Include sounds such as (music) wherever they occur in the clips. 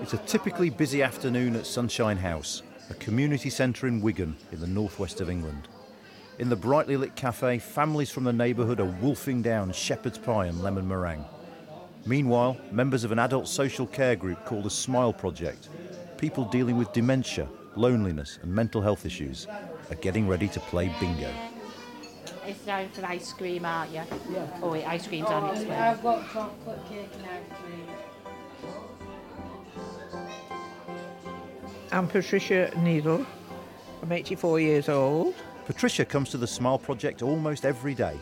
It's a typically busy afternoon at Sunshine House, a community centre in Wigan in the northwest of England. In the brightly lit cafe, families from the neighbourhood are wolfing down shepherd's pie and lemon meringue. Meanwhile, members of an adult social care group called the Smile Project, people dealing with dementia, loneliness, and mental health issues, are getting ready to play bingo. It's down for ice cream, aren't you? Yeah. Oh, wait, ice cream's on oh, its way. I've got chocolate cake and ice cream. I'm Patricia Needle. I'm 84 years old. Patricia comes to the Smile Project almost every day.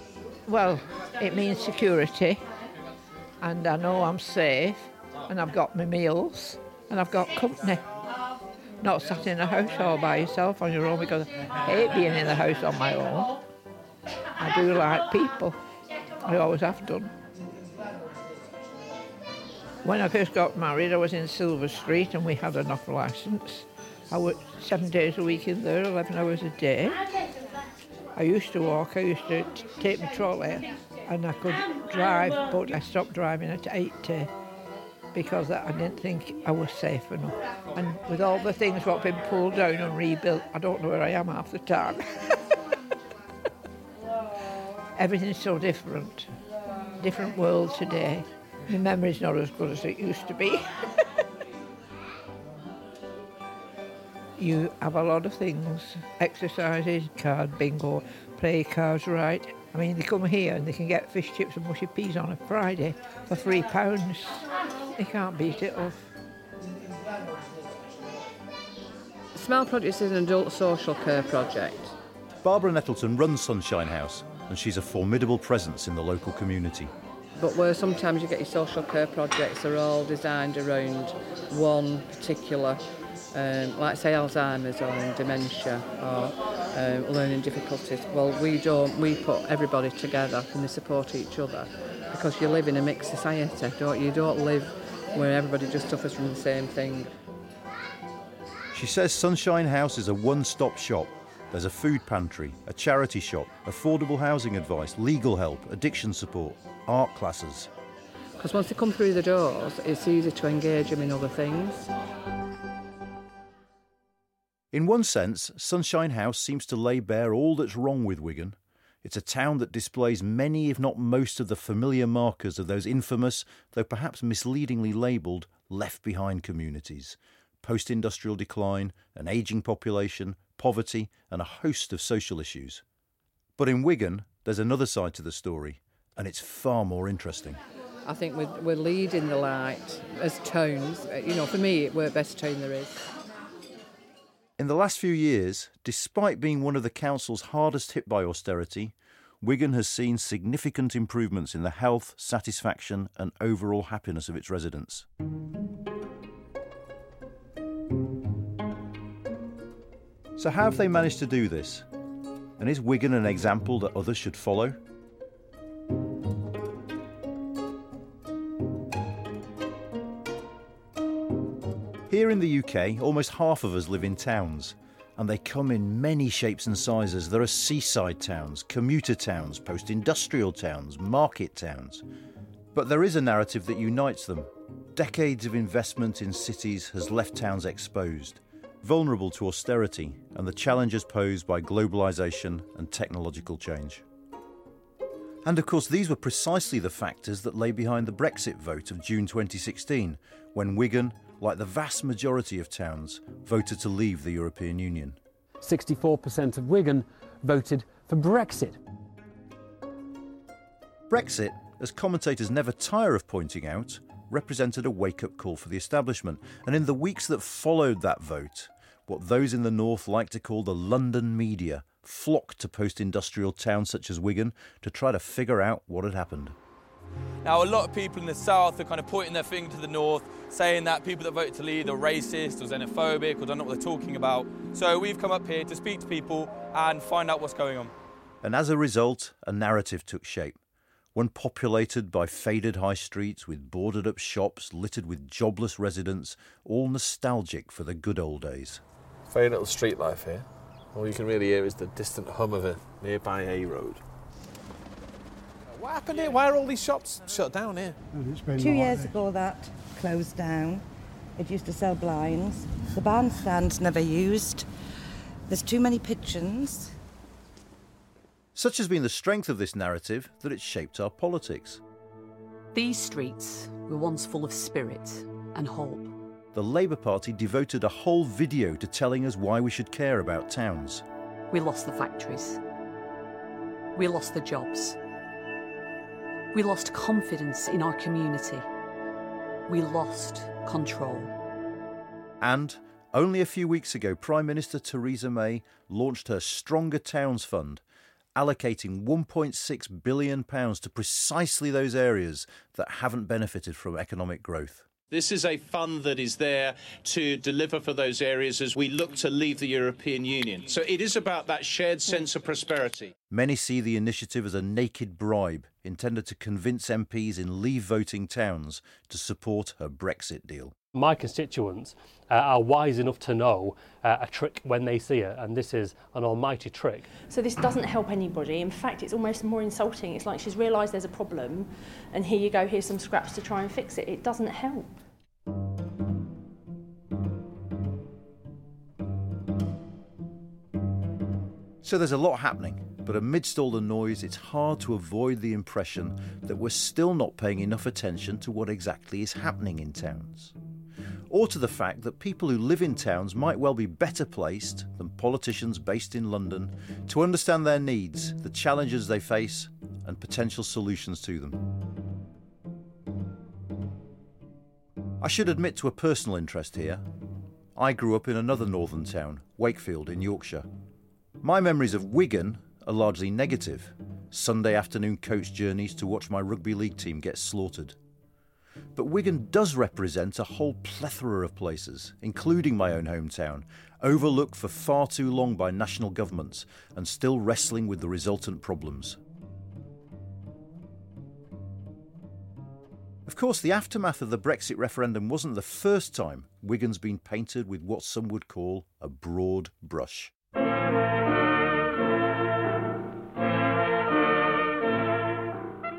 Well, it means security, and I know I'm safe, and I've got my meals, and I've got company. Not sat in a house all by yourself on your own because I hate being in the house on my own. I do like people. I always have done. When I first got married, I was in Silver Street and we had an off licence. I worked seven days a week in there, 11 hours a day. I used to walk, I used to take my trolley and I could drive, but I stopped driving at 80 because I didn't think I was safe enough. And with all the things what have been pulled down and rebuilt, I don't know where I am half the time. (laughs) Everything's so different. Different world today. My memory's not as good as it used to be. (laughs) you have a lot of things exercises, card bingo, play cards right. I mean, they come here and they can get fish chips and mushy peas on a Friday for three pounds. They can't beat it off. Smile Project is an adult social care project. Barbara Nettleton runs Sunshine House, and she's a formidable presence in the local community. But where sometimes you get your social care projects are all designed around one particular, um, like say Alzheimer's or dementia or um, learning difficulties. Well, we don't. We put everybody together and they support each other because you live in a mixed society, don't you? You don't live where everybody just suffers from the same thing. She says Sunshine House is a one stop shop. There's a food pantry, a charity shop, affordable housing advice, legal help, addiction support, art classes. Because once they come through the doors, it's easy to engage them in other things. In one sense, Sunshine House seems to lay bare all that's wrong with Wigan. It's a town that displays many, if not most, of the familiar markers of those infamous, though perhaps misleadingly labelled, left behind communities post industrial decline, an ageing population, poverty, and a host of social issues. But in Wigan, there's another side to the story, and it's far more interesting. I think we're, we're leading the light as towns. Uh, You know, for me, we're the best town there is. In the last few years, despite being one of the council's hardest hit by austerity, Wigan has seen significant improvements in the health, satisfaction, and overall happiness of its residents. So, how have they managed to do this? And is Wigan an example that others should follow? Here in the UK, almost half of us live in towns, and they come in many shapes and sizes. There are seaside towns, commuter towns, post industrial towns, market towns. But there is a narrative that unites them. Decades of investment in cities has left towns exposed, vulnerable to austerity and the challenges posed by globalisation and technological change. And of course, these were precisely the factors that lay behind the Brexit vote of June 2016, when Wigan, like the vast majority of towns, voted to leave the European Union. 64% of Wigan voted for Brexit. Brexit, as commentators never tire of pointing out, represented a wake up call for the establishment. And in the weeks that followed that vote, what those in the north like to call the London media flocked to post industrial towns such as Wigan to try to figure out what had happened. Now, a lot of people in the south are kind of pointing their finger to the north, saying that people that voted to leave are racist or xenophobic or don't know what they're talking about. So we've come up here to speak to people and find out what's going on. And as a result, a narrative took shape. One populated by faded high streets with boarded up shops littered with jobless residents, all nostalgic for the good old days. Very little street life here. All you can really hear is the distant hum of a nearby A road. What happened here? Why are all these shops shut down here? Two years ago that closed down. It used to sell blinds. The bandstand's never used. There's too many pigeons. Such has been the strength of this narrative that it's shaped our politics. These streets were once full of spirit and hope. The Labour Party devoted a whole video to telling us why we should care about towns. We lost the factories. We lost the jobs. We lost confidence in our community. We lost control. And only a few weeks ago, Prime Minister Theresa May launched her Stronger Towns Fund, allocating £1.6 billion to precisely those areas that haven't benefited from economic growth. This is a fund that is there to deliver for those areas as we look to leave the European Union. So it is about that shared hmm. sense of prosperity. Many see the initiative as a naked bribe intended to convince MPs in leave voting towns to support her Brexit deal. My constituents uh, are wise enough to know uh, a trick when they see it, and this is an almighty trick. So this doesn't help anybody. In fact, it's almost more insulting. It's like she's realised there's a problem, and here you go, here's some scraps to try and fix it. It doesn't help. So there's a lot happening, but amidst all the noise, it's hard to avoid the impression that we're still not paying enough attention to what exactly is happening in towns. Or to the fact that people who live in towns might well be better placed than politicians based in London to understand their needs, the challenges they face, and potential solutions to them. I should admit to a personal interest here. I grew up in another northern town, Wakefield in Yorkshire. My memories of Wigan are largely negative Sunday afternoon coach journeys to watch my rugby league team get slaughtered. But Wigan does represent a whole plethora of places, including my own hometown, overlooked for far too long by national governments and still wrestling with the resultant problems. Of course, the aftermath of the Brexit referendum wasn't the first time Wigan's been painted with what some would call a broad brush.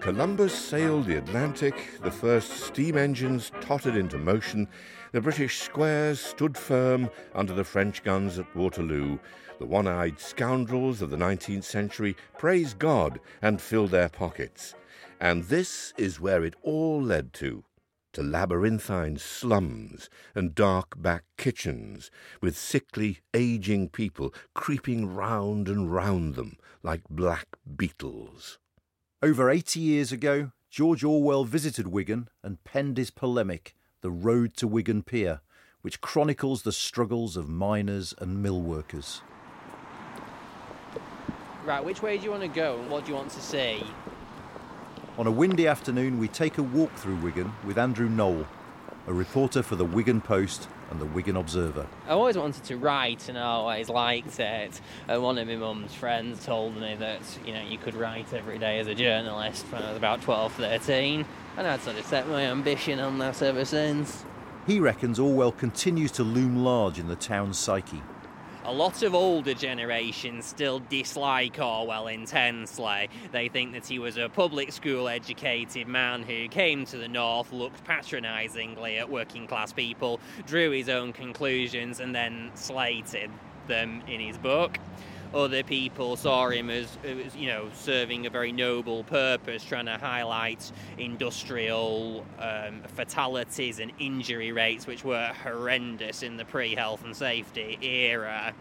Columbus sailed the Atlantic, the first steam engines tottered into motion, the British squares stood firm under the French guns at Waterloo. The one eyed scoundrels of the 19th century praised God and filled their pockets. And this is where it all led to to labyrinthine slums and dark back kitchens, with sickly, aging people creeping round and round them like black beetles. Over 80 years ago, George Orwell visited Wigan and penned his polemic, The Road to Wigan Pier, which chronicles the struggles of miners and mill workers. Right, which way do you want to go and what do you want to see? On a windy afternoon, we take a walk through Wigan with Andrew Knoll, a reporter for the Wigan Post and the Wigan Observer. I always wanted to write and I always liked it. And one of my mum's friends told me that, you know, you could write every day as a journalist when I was about 12, 13. And I'd sort of set my ambition on that ever since. He reckons Orwell continues to loom large in the town's psyche. A lot of older generations still dislike Orwell intensely. They think that he was a public school educated man who came to the north, looked patronisingly at working class people, drew his own conclusions, and then slated them in his book other people saw him as, as, you know serving a very noble purpose, trying to highlight industrial um, fatalities and injury rates, which were horrendous in the pre-health and safety era.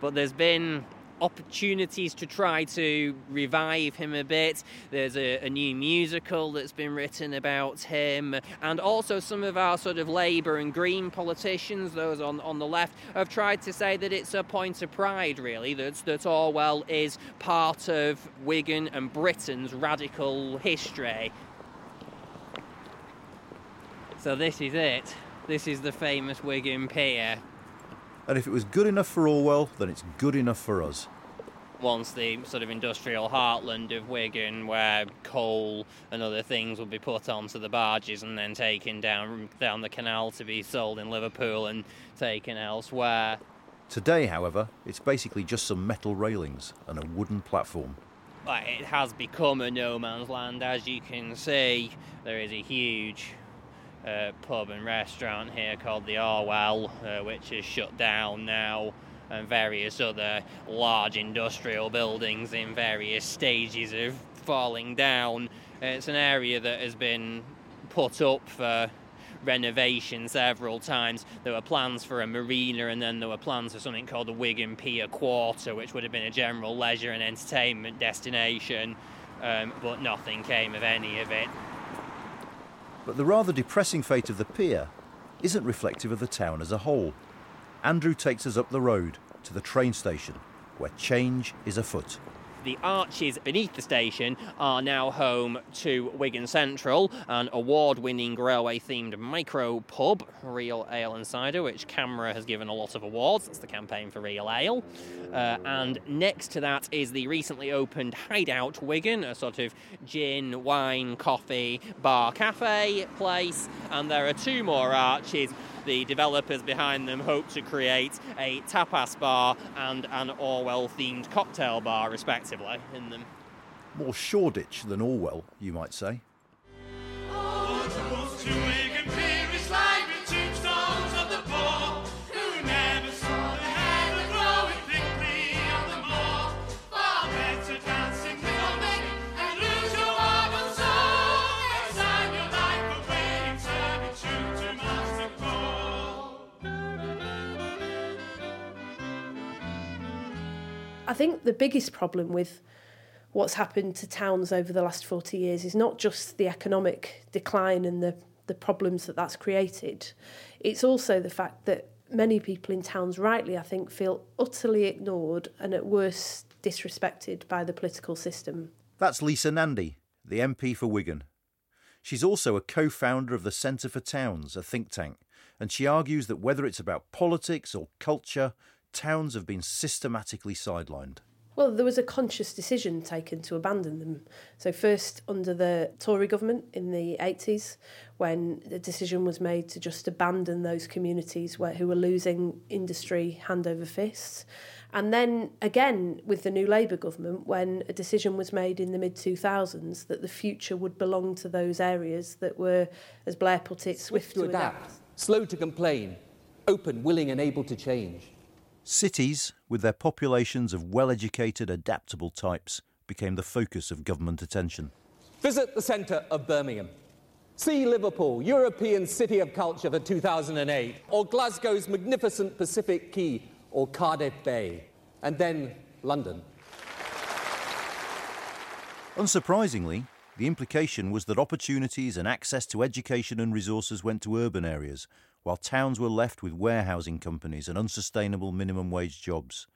But there's been opportunities to try to revive him a bit. There's a, a, new musical that's been written about him, and also some of our sort of Labour and Green politicians, those on, on the left, have tried to say that it's a point of pride, really, that, that Orwell is part of Wigan and Britain's radical history. So this is it. This is the famous Wigan Pier. And if it was good enough for Orwell, then it's good enough for us. Once the sort of industrial heartland of Wigan, where coal and other things would be put onto the barges and then taken down down the canal to be sold in Liverpool and taken elsewhere. Today, however, it's basically just some metal railings and a wooden platform. it has become a no man's land, as you can see. There is a huge uh, pub and restaurant here called the Orwell, uh, which is shut down now, and various other large industrial buildings in various stages of falling down. It's an area that has been put up for renovation several times. There were plans for a marina, and then there were plans for something called the Wigan Pier Quarter, which would have been a general leisure and entertainment destination, um, but nothing came of any of it. But the rather depressing fate of the pier isn't reflective of the town as a whole. Andrew takes us up the road to the train station, where change is afoot. The arches beneath the station are now home to Wigan Central, an award winning railway themed micro pub, Real Ale and Cider, which CAMRA has given a lot of awards. That's the campaign for Real Ale. Uh, and next to that is the recently opened Hideout Wigan, a sort of gin, wine, coffee, bar, cafe place. And there are two more arches the developers behind them hope to create a tapas bar and an Orwell themed cocktail bar, respectively, in them. More Shoreditch than Orwell, you might say. I think the biggest problem with what's happened to towns over the last 40 years is not just the economic decline and the, the problems that that's created, it's also the fact that many people in towns, rightly, I think, feel utterly ignored and at worst disrespected by the political system. That's Lisa Nandy, the MP for Wigan. She's also a co founder of the Centre for Towns, a think tank, and she argues that whether it's about politics or culture, towns have been systematically sidelined. Well, there was a conscious decision taken to abandon them. So, first under the Tory government in the 80s, when the decision was made to just abandon those communities where, who were losing industry hand over fist. And then again with the new Labour government, when a decision was made in the mid 2000s that the future would belong to those areas that were, as Blair put it, swift, swift to, adapt, adapt, slow to complain, open, willing, and able to change. Cities, with their populations of well educated, adaptable types, became the focus of government attention. Visit the centre of Birmingham. See Liverpool, European City of Culture for 2008, or Glasgow's magnificent Pacific Quay, or Cardiff Bay, and then London. Unsurprisingly, the implication was that opportunities and access to education and resources went to urban areas, while towns were left with warehousing companies and unsustainable minimum wage jobs.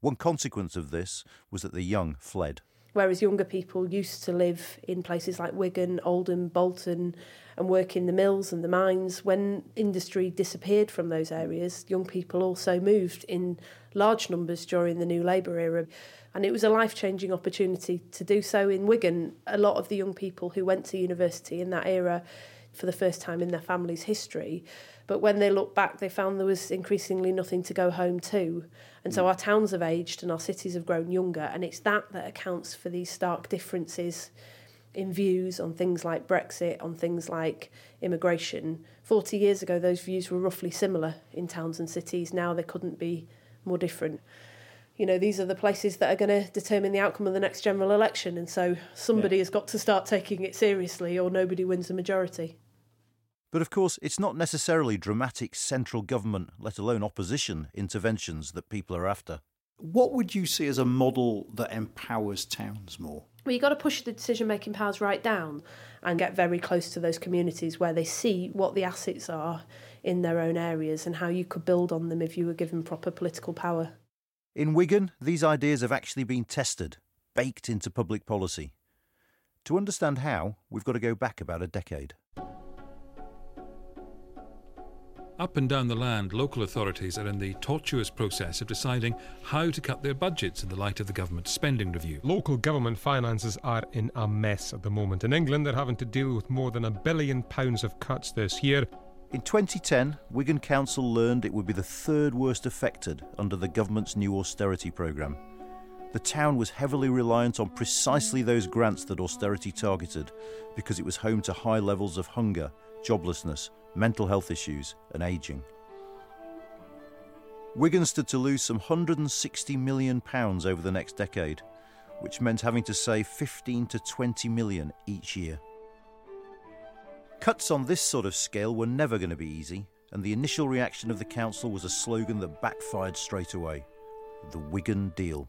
One consequence of this was that the young fled. Whereas younger people used to live in places like Wigan, Oldham, Bolton, and work in the mills and the mines, when industry disappeared from those areas, young people also moved in large numbers during the new Labour era. And it was a life changing opportunity to do so in Wigan. A lot of the young people who went to university in that era for the first time in their family's history but when they look back, they found there was increasingly nothing to go home to. And so mm. our towns have aged and our cities have grown younger. And it's that that accounts for these stark differences in views on things like Brexit, on things like immigration. 40 years ago, those views were roughly similar in towns and cities. Now they couldn't be more different. You know, these are the places that are going to determine the outcome of the next general election. And so somebody yeah. has got to start taking it seriously, or nobody wins the majority. But of course, it's not necessarily dramatic central government, let alone opposition, interventions that people are after. What would you see as a model that empowers towns more? Well, you've got to push the decision making powers right down and get very close to those communities where they see what the assets are in their own areas and how you could build on them if you were given proper political power. In Wigan, these ideas have actually been tested, baked into public policy. To understand how, we've got to go back about a decade. Up and down the land, local authorities are in the tortuous process of deciding how to cut their budgets in the light of the government's spending review. Local government finances are in a mess at the moment. In England, they're having to deal with more than a billion pounds of cuts this year. In 2010, Wigan Council learned it would be the third worst affected under the government's new austerity programme. The town was heavily reliant on precisely those grants that austerity targeted because it was home to high levels of hunger, joblessness, mental health issues, and ageing. Wigan stood to lose some £160 million over the next decade, which meant having to save 15 to 20 million each year. Cuts on this sort of scale were never going to be easy, and the initial reaction of the council was a slogan that backfired straight away the Wigan Deal.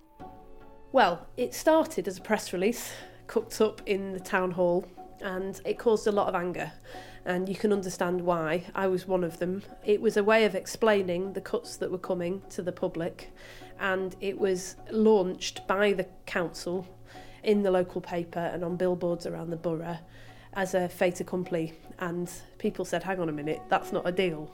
Well, it started as a press release, cooked up in the town hall, and it caused a lot of anger. And you can understand why. I was one of them. It was a way of explaining the cuts that were coming to the public, and it was launched by the council in the local paper and on billboards around the borough as a fait accompli. And people said, hang on a minute, that's not a deal.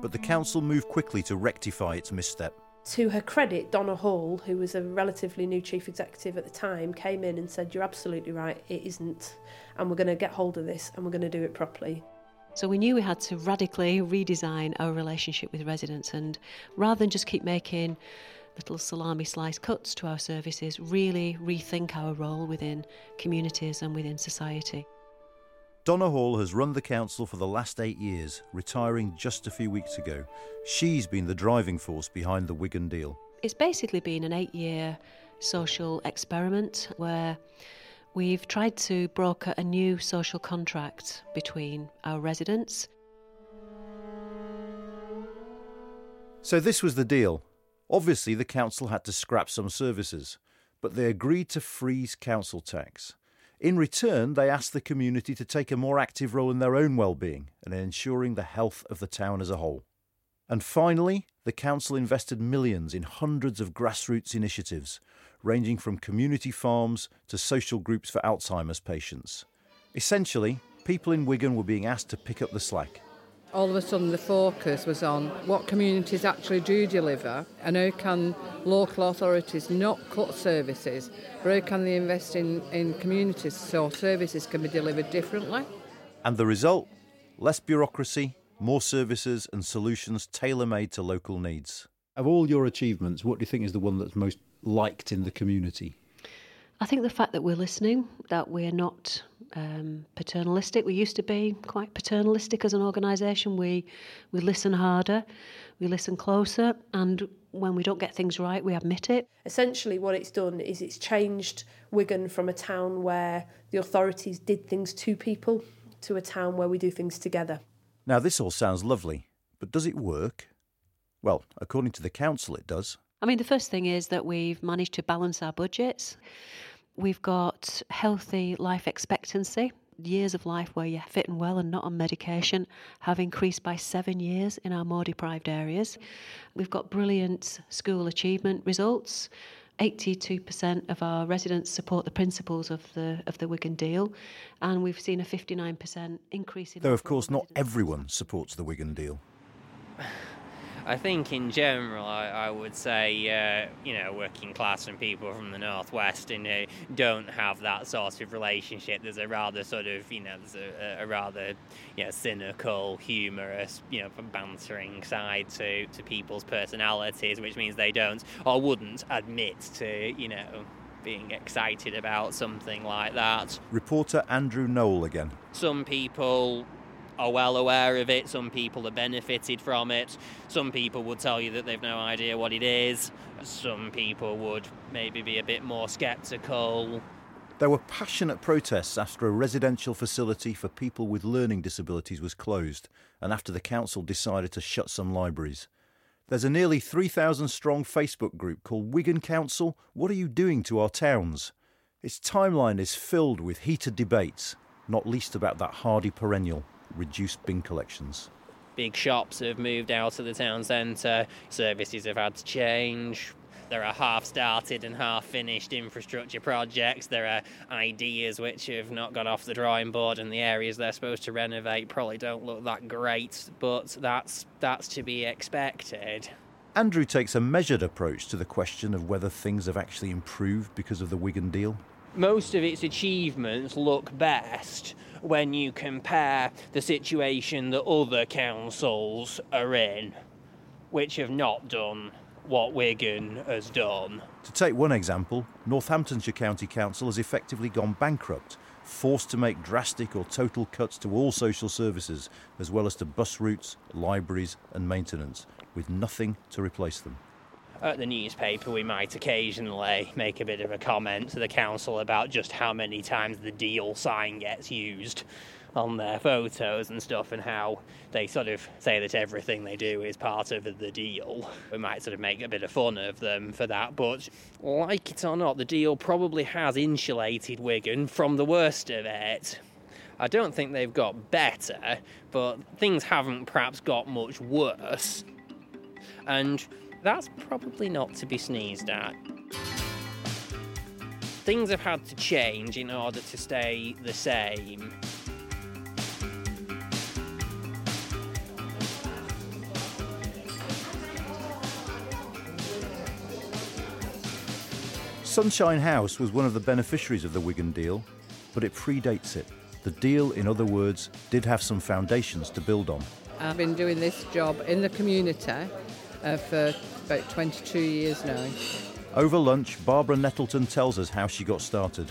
But the council moved quickly to rectify its misstep. To her credit, Donna Hall, who was a relatively new chief executive at the time, came in and said, You're absolutely right, it isn't. And we're going to get hold of this and we're going to do it properly. So we knew we had to radically redesign our relationship with residents and rather than just keep making little salami slice cuts to our services, really rethink our role within communities and within society. Donna Hall has run the council for the last eight years, retiring just a few weeks ago. She's been the driving force behind the Wigan deal. It's basically been an eight year social experiment where we've tried to broker a new social contract between our residents. So, this was the deal. Obviously, the council had to scrap some services, but they agreed to freeze council tax. In return, they asked the community to take a more active role in their own well-being and in ensuring the health of the town as a whole. And finally, the council invested millions in hundreds of grassroots initiatives, ranging from community farms to social groups for Alzheimer's patients. Essentially, people in Wigan were being asked to pick up the slack all of a sudden the focus was on what communities actually do deliver and how can local authorities not cut services, but how can they invest in, in communities so services can be delivered differently. And the result? Less bureaucracy, more services and solutions tailor made to local needs. Of all your achievements, what do you think is the one that's most liked in the community? I think the fact that we're listening, that we're not um, paternalistic. We used to be quite paternalistic as an organisation. We we listen harder, we listen closer, and when we don't get things right, we admit it. Essentially, what it's done is it's changed Wigan from a town where the authorities did things to people to a town where we do things together. Now, this all sounds lovely, but does it work? Well, according to the council, it does. I mean, the first thing is that we've managed to balance our budgets. We've got healthy life expectancy. Years of life where you're fit and well and not on medication have increased by seven years in our more deprived areas. We've got brilliant school achievement results. 82% of our residents support the principles of the of the Wigan deal, and we've seen a 59% increase in. Though, of course, not everyone supports the Wigan deal. I think in general, I, I would say, uh, you know, working class and people from the northwest, you know, don't have that sort of relationship. There's a rather sort of, you know, there's a, a rather, you know, cynical, humorous, you know, bantering side to to people's personalities, which means they don't or wouldn't admit to, you know, being excited about something like that. Reporter Andrew Noel again. Some people are well aware of it. Some people have benefited from it. Some people would tell you that they've no idea what it is. Some people would maybe be a bit more sceptical. There were passionate protests after a residential facility for people with learning disabilities was closed and after the council decided to shut some libraries. There's a nearly 3,000 strong Facebook group called Wigan Council What Are You Doing to Our Towns? Its timeline is filled with heated debates, not least about that hardy perennial reduced bin collections. Big shops have moved out of the town centre, services have had to change. There are half started and half finished infrastructure projects. There are ideas which have not got off the drawing board, and the areas they're supposed to renovate probably don't look that great, but that's, that's to be expected. Andrew takes a measured approach to the question of whether things have actually improved because of the Wigan deal. Most of its achievements look best when you compare the situation that other councils are in, which have not done what Wigan has done. To take one example, Northamptonshire County Council has effectively gone bankrupt, forced to make drastic or total cuts to all social services, as well as to bus routes, libraries, and maintenance, with nothing to replace them. At the newspaper, we might occasionally make a bit of a comment to the council about just how many times the deal sign gets used on their photos and stuff, and how they sort of say that everything they do is part of the deal. We might sort of make a bit of fun of them for that, but like it or not, the deal probably has insulated Wigan from the worst of it. I don't think they've got better, but things haven't perhaps got much worse. And that's probably not to be sneezed at. Things have had to change in order to stay the same. Sunshine House was one of the beneficiaries of the Wigan deal, but it predates it. The deal, in other words, did have some foundations to build on. I've been doing this job in the community uh, for about 22 years now. Over lunch, Barbara Nettleton tells us how she got started.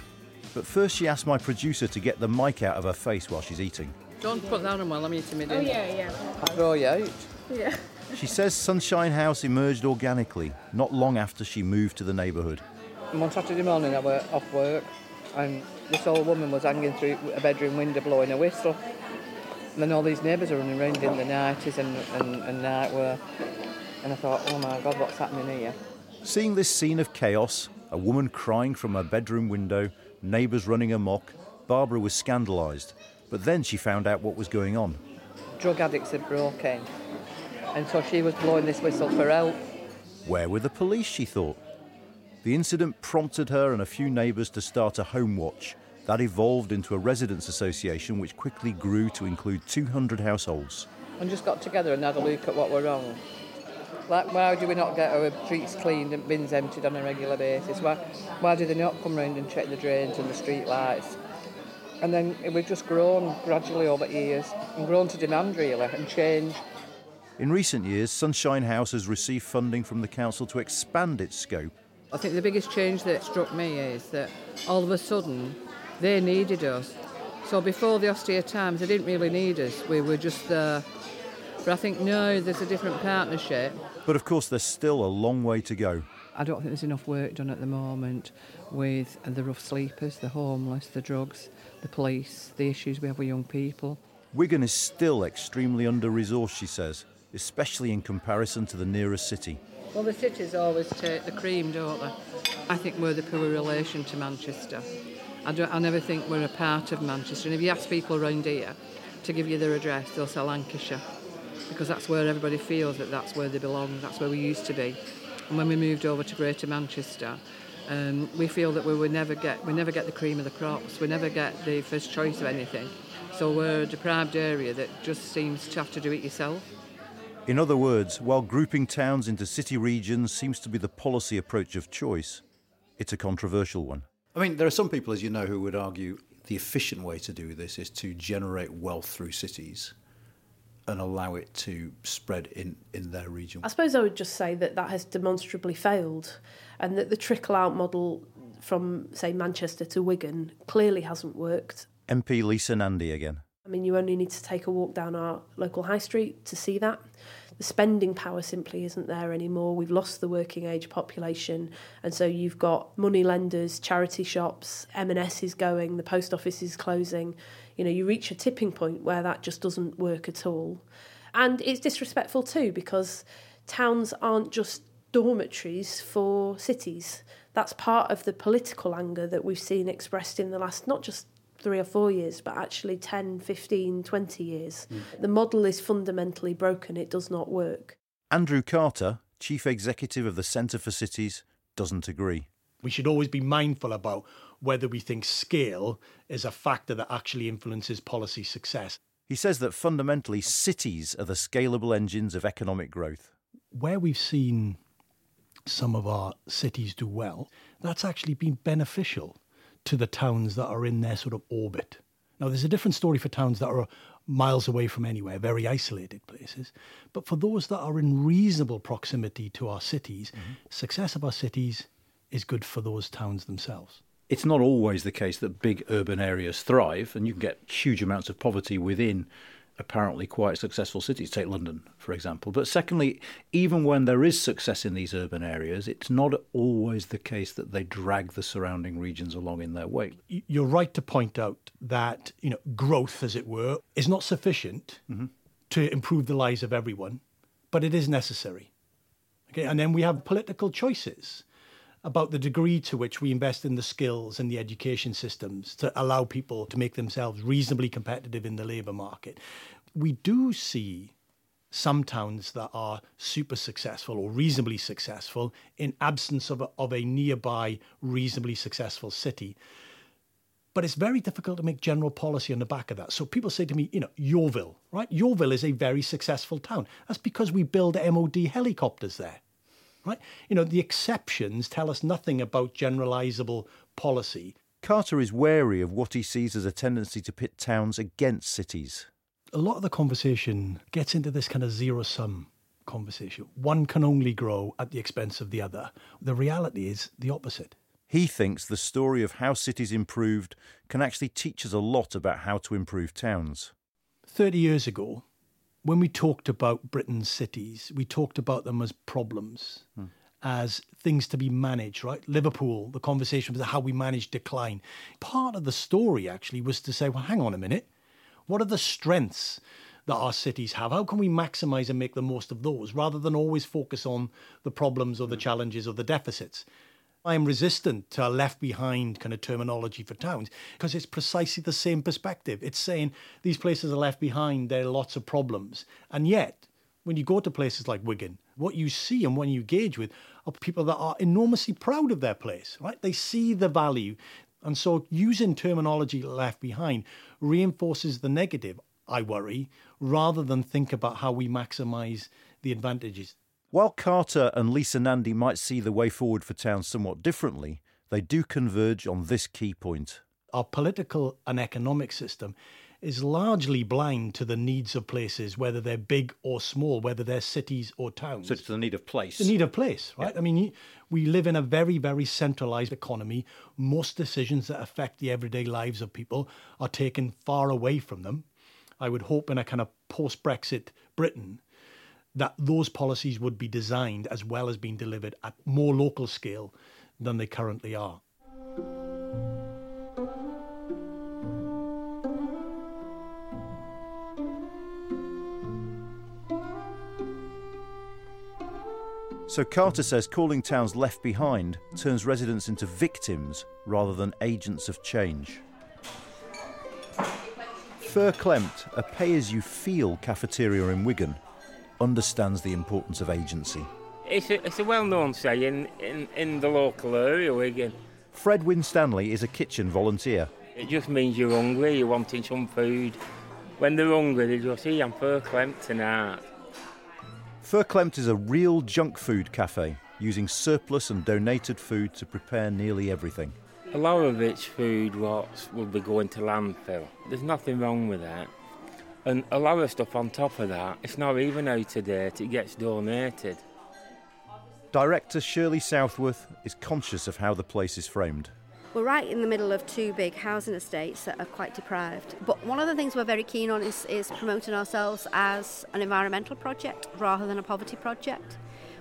But first, she asked my producer to get the mic out of her face while she's eating. Don't put that on while I'm eating my Oh, yeah, yeah. I'll throw you out. Yeah. She says Sunshine House emerged organically, not long after she moved to the neighbourhood. And one Saturday morning I were off work and this old woman was hanging through a bedroom window blowing a whistle. And then all these neighbours are running around in the nighties and, and, and night wear. And I thought, oh my God, what's happening here? Seeing this scene of chaos, a woman crying from her bedroom window, neighbours running amok, Barbara was scandalised. But then she found out what was going on. Drug addicts had broke in. And so she was blowing this whistle for help. Where were the police, she thought? The incident prompted her and a few neighbours to start a home watch. That evolved into a residents' association which quickly grew to include 200 households. And just got together and had a look at what were wrong. Like, why do we not get our streets cleaned and bins emptied on a regular basis? Why, why do they not come round and check the drains and the street lights? And then we've just grown gradually over years and grown to demand really and change. In recent years, Sunshine House has received funding from the council to expand its scope. I think the biggest change that struck me is that all of a sudden they needed us. So before the austere times, they didn't really need us. We were just there. But I think now there's a different partnership. But of course, there's still a long way to go. I don't think there's enough work done at the moment with the rough sleepers, the homeless, the drugs, the police, the issues we have with young people. Wigan is still extremely under resourced, she says, especially in comparison to the nearest city. Well, the cities always take the cream, don't they? I think we're the poor relation to Manchester. I, don't, I never think we're a part of Manchester. And if you ask people around here to give you their address, they'll say Lancashire because that's where everybody feels that that's where they belong. That's where we used to be. And when we moved over to Greater Manchester, um, we feel that we would never get we never get the cream of the crops. We never get the first choice of anything. So we're a deprived area that just seems to have to do it yourself. In other words, while grouping towns into city regions seems to be the policy approach of choice, it's a controversial one. I mean, there are some people, as you know, who would argue the efficient way to do this is to generate wealth through cities and allow it to spread in, in their region. I suppose I would just say that that has demonstrably failed and that the trickle out model from, say, Manchester to Wigan clearly hasn't worked. MP Lisa Nandy again. I mean, you only need to take a walk down our local high street to see that. The spending power simply isn't there anymore. We've lost the working age population, and so you've got money lenders, charity shops, M&S is going, the post office is closing. You know, you reach a tipping point where that just doesn't work at all. And it's disrespectful too because towns aren't just dormitories for cities. That's part of the political anger that we've seen expressed in the last not just three or four years, but actually 10, 15, 20 years. Mm. The model is fundamentally broken, it does not work. Andrew Carter, Chief Executive of the Centre for Cities, doesn't agree. We should always be mindful about whether we think scale is a factor that actually influences policy success. He says that fundamentally cities are the scalable engines of economic growth. Where we've seen some of our cities do well, that's actually been beneficial to the towns that are in their sort of orbit. Now, there's a different story for towns that are miles away from anywhere, very isolated places. But for those that are in reasonable proximity to our cities, mm-hmm. success of our cities is good for those towns themselves. It's not always the case that big urban areas thrive, and you can get huge amounts of poverty within apparently quite successful cities. Take London, for example. But secondly, even when there is success in these urban areas, it's not always the case that they drag the surrounding regions along in their wake. You're right to point out that you know growth, as it were, is not sufficient mm-hmm. to improve the lives of everyone, but it is necessary. Okay, and then we have political choices about the degree to which we invest in the skills and the education systems to allow people to make themselves reasonably competitive in the labour market. We do see some towns that are super successful or reasonably successful in absence of a, of a nearby reasonably successful city. But it's very difficult to make general policy on the back of that. So people say to me, you know, Yeovil, right? Yeovil is a very successful town. That's because we build MOD helicopters there right? You know, the exceptions tell us nothing about generalizable policy. Carter is wary of what he sees as a tendency to pit towns against cities. A lot of the conversation gets into this kind of zero sum conversation. One can only grow at the expense of the other. The reality is the opposite. He thinks the story of how cities improved can actually teach us a lot about how to improve towns. 30 years ago, when we talked about Britain's cities, we talked about them as problems, hmm. as things to be managed, right? Liverpool, the conversation was how we manage decline. Part of the story actually was to say, well, hang on a minute. What are the strengths that our cities have? How can we maximize and make the most of those rather than always focus on the problems or the hmm. challenges or the deficits? I'm resistant to a left behind kind of terminology for towns because it's precisely the same perspective. It's saying these places are left behind, there are lots of problems. And yet, when you go to places like Wigan, what you see and when you engage with are people that are enormously proud of their place, right? They see the value. And so using terminology left behind reinforces the negative, I worry, rather than think about how we maximize the advantages. While Carter and Lisa Nandy might see the way forward for towns somewhat differently, they do converge on this key point. Our political and economic system is largely blind to the needs of places, whether they're big or small, whether they're cities or towns. So it's the need of place. The need of place, right? Yeah. I mean, we live in a very, very centralized economy. Most decisions that affect the everyday lives of people are taken far away from them. I would hope in a kind of post Brexit Britain that those policies would be designed as well as being delivered at more local scale than they currently are. So Carter says calling towns left behind turns residents into victims rather than agents of change. Fur Clemmed, a pay as you feel cafeteria in Wigan, understands the importance of agency. It's a, it's a well known saying in, in the local area, Wigan. Fred Winstanley is a kitchen volunteer. It just means you're hungry, you're wanting some food. When they're hungry, they just say, I'm fur clemmed tonight. Fur Clemmed is a real junk food cafe, using surplus and donated food to prepare nearly everything. A lot of its food what will be going to landfill. There's nothing wrong with that. And a lot of stuff on top of that, it's not even out of date, it gets donated. Director Shirley Southworth is conscious of how the place is framed. We're right in the middle of two big housing estates that are quite deprived. But one of the things we're very keen on is, is promoting ourselves as an environmental project rather than a poverty project.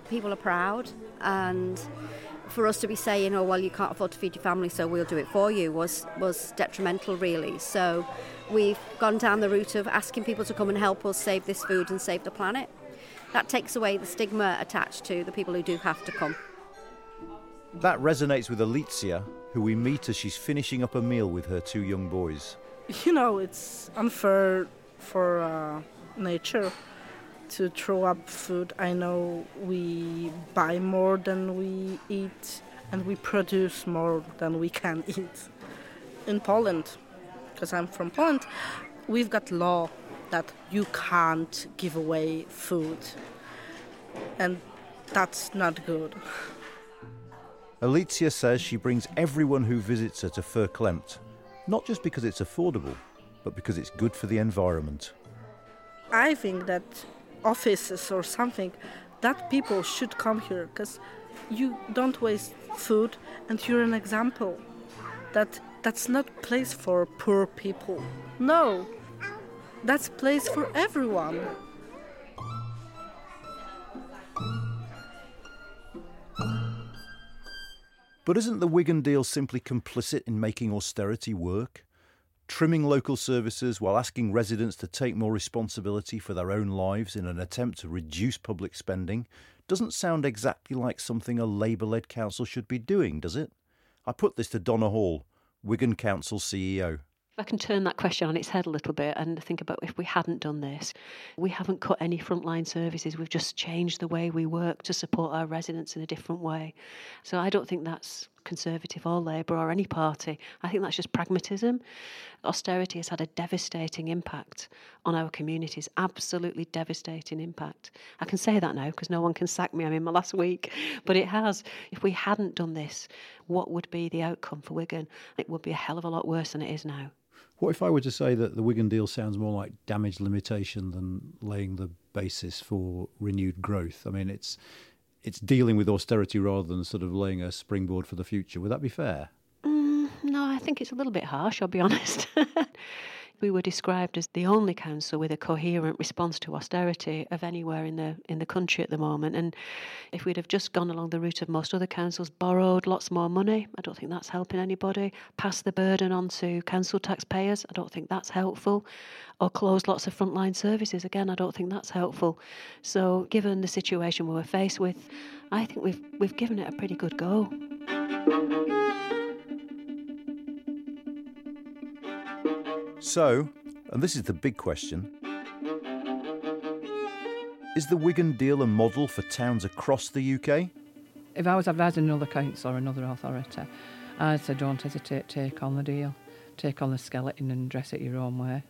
People are proud and for us to be saying, oh, well, you can't afford to feed your family, so we'll do it for you, was, was detrimental, really. So we've gone down the route of asking people to come and help us save this food and save the planet. That takes away the stigma attached to the people who do have to come. That resonates with Alicia, who we meet as she's finishing up a meal with her two young boys. You know, it's unfair for uh, nature to throw up food. I know we buy more than we eat and we produce more than we can eat. In Poland, because I'm from Poland, we've got law that you can't give away food. And that's not good. Alicia says she brings everyone who visits her to Fur Clemmed, not just because it's affordable, but because it's good for the environment. I think that offices or something, that people should come here because you don't waste food and you're an example that that's not place for poor people. No, that's place for everyone. But isn't the Wigan deal simply complicit in making austerity work? Trimming local services while asking residents to take more responsibility for their own lives in an attempt to reduce public spending doesn't sound exactly like something a Labour led council should be doing, does it? I put this to Donna Hall, Wigan Council CEO. If I can turn that question on its head a little bit and think about if we hadn't done this, we haven't cut any frontline services. We've just changed the way we work to support our residents in a different way. So I don't think that's Conservative or Labour or any party. I think that's just pragmatism. Austerity has had a devastating impact on our communities, absolutely devastating impact. I can say that now because no one can sack me. I'm in my last week. But it has. If we hadn't done this, what would be the outcome for Wigan? It would be a hell of a lot worse than it is now. What if I were to say that the Wigan deal sounds more like damage limitation than laying the basis for renewed growth? I mean, it's it's dealing with austerity rather than sort of laying a springboard for the future. Would that be fair? Mm, no, I think it's a little bit harsh, I'll be (laughs) honest. We were described as the only council with a coherent response to austerity of anywhere in the in the country at the moment. And if we'd have just gone along the route of most other councils, borrowed lots more money, I don't think that's helping anybody. Pass the burden on to council taxpayers, I don't think that's helpful. Or close lots of frontline services, again, I don't think that's helpful. So, given the situation we were faced with, I think we've we've given it a pretty good go. So, and this is the big question is the Wigan deal a model for towns across the UK? If I was advising another council or another authority, I'd say don't hesitate, take on the deal, take on the skeleton and dress it your own way.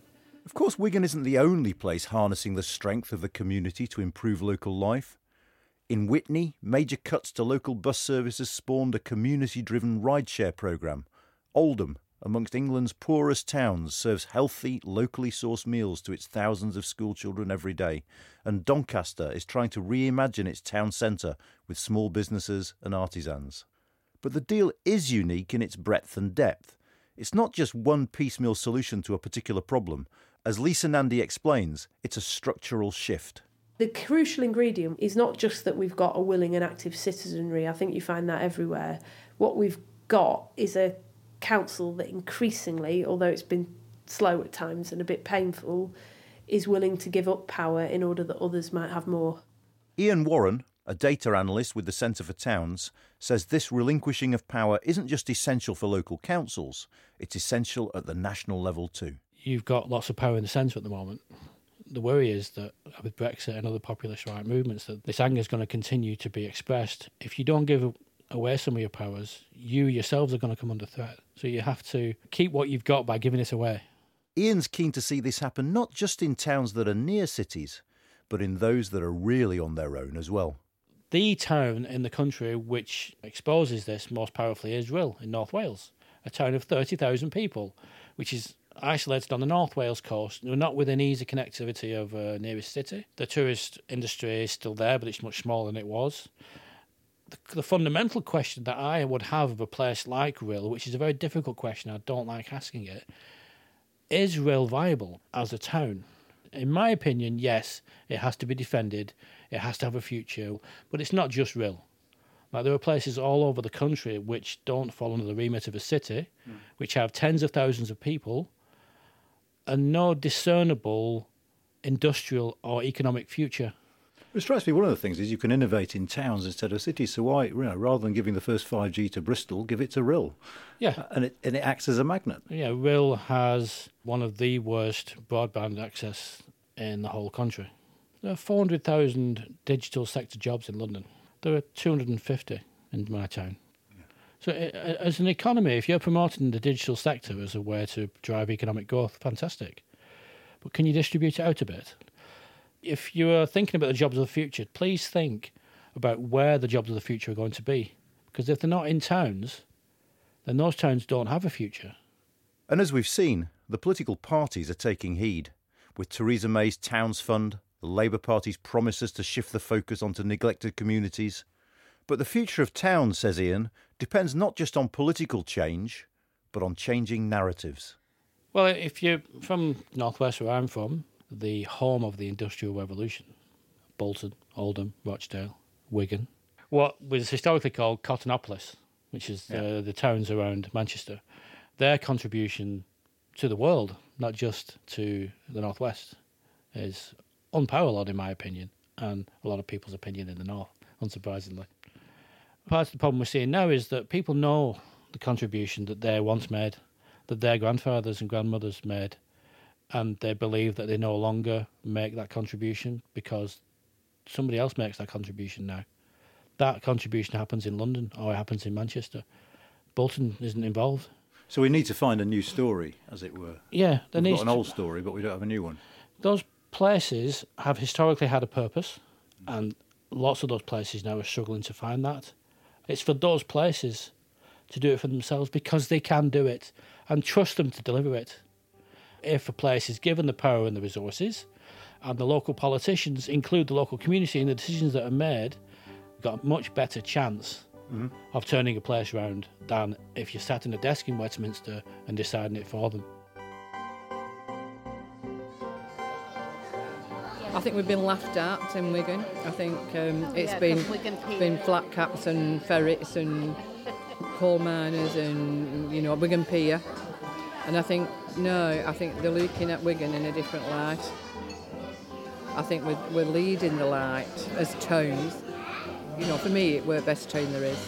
Of course, Wigan isn't the only place harnessing the strength of the community to improve local life. In Witney, major cuts to local bus services spawned a community driven rideshare programme. Oldham, amongst England's poorest towns, serves healthy, locally sourced meals to its thousands of schoolchildren every day, and Doncaster is trying to reimagine its town centre with small businesses and artisans. But the deal is unique in its breadth and depth. It's not just one piecemeal solution to a particular problem. As Lisa Nandy explains, it's a structural shift. The crucial ingredient is not just that we've got a willing and active citizenry, I think you find that everywhere. What we've got is a council that increasingly, although it's been slow at times and a bit painful, is willing to give up power in order that others might have more. Ian Warren, a data analyst with the Centre for Towns, says this relinquishing of power isn't just essential for local councils, it's essential at the national level too. You've got lots of power in the centre at the moment. The worry is that with Brexit and other populist right movements, that this anger is going to continue to be expressed. If you don't give away some of your powers, you yourselves are going to come under threat. So you have to keep what you've got by giving it away. Ian's keen to see this happen not just in towns that are near cities, but in those that are really on their own as well. The town in the country which exposes this most powerfully is Rhyl in North Wales, a town of 30,000 people, which is isolated on the North Wales coast, not within easy connectivity of a nearest city. The tourist industry is still there, but it's much smaller than it was the, the, fundamental question that I would have of a place like Rhyl, which is a very difficult question, I don't like asking it, is Rhyl viable as a town? In my opinion, yes, it has to be defended, it has to have a future, but it's not just Rhyl. Like there are places all over the country which don't fall under the remit of a city, mm. which have tens of thousands of people, and no discernible industrial or economic future. It strikes me one of the things is you can innovate in towns instead of cities. So why, you know, rather than giving the first 5G to Bristol, give it to Rhyl. Yeah. Uh, and it, and it acts as a magnet. Yeah, Rhyl has one of the worst broadband access in the whole country. There are 400,000 digital sector jobs in London. There are 250 in my town. So, as an economy, if you're promoting the digital sector as a way to drive economic growth, fantastic. But can you distribute it out a bit? If you are thinking about the jobs of the future, please think about where the jobs of the future are going to be. Because if they're not in towns, then those towns don't have a future. And as we've seen, The political parties are taking heed, with Theresa May's Towns Fund, the Labour Party's promises to shift the focus onto neglected communities. But the future of towns, says Ian, depends not just on political change, but on changing narratives. Well, if you're from northwest where I'm from, the home of the Industrial Revolution, Bolton, Oldham, Rochdale, Wigan, what was historically called Cottonopolis, which is yeah. uh, the towns around Manchester, their contribution to the world, not just to the northwest, is unparalleled in my opinion, and a lot of people's opinion in the north, unsurprisingly. Part of the problem we're seeing now is that people know the contribution that they once made, that their grandfathers and grandmothers made, and they believe that they no longer make that contribution because somebody else makes that contribution now. That contribution happens in London or it happens in Manchester. Bolton isn't involved. So we need to find a new story, as it were. Yeah, there We've got an old story, but we don't have a new one. Those places have historically had a purpose, and lots of those places now are struggling to find that. It's for those places to do it for themselves because they can do it and trust them to deliver it. If a place is given the power and the resources, and the local politicians include the local community in the decisions that are made, you've got a much better chance mm-hmm. of turning a place around than if you sat in a desk in Westminster and deciding it for them. I think we've been laughed at in Wigan. I think um, oh, it's yeah, been been flat caps and ferrets and coal miners and you know Wigan Pier. And I think no, I think they're looking at Wigan in a different light. I think we're, we're leading the light as towns. You know, for me, we're the best town there is.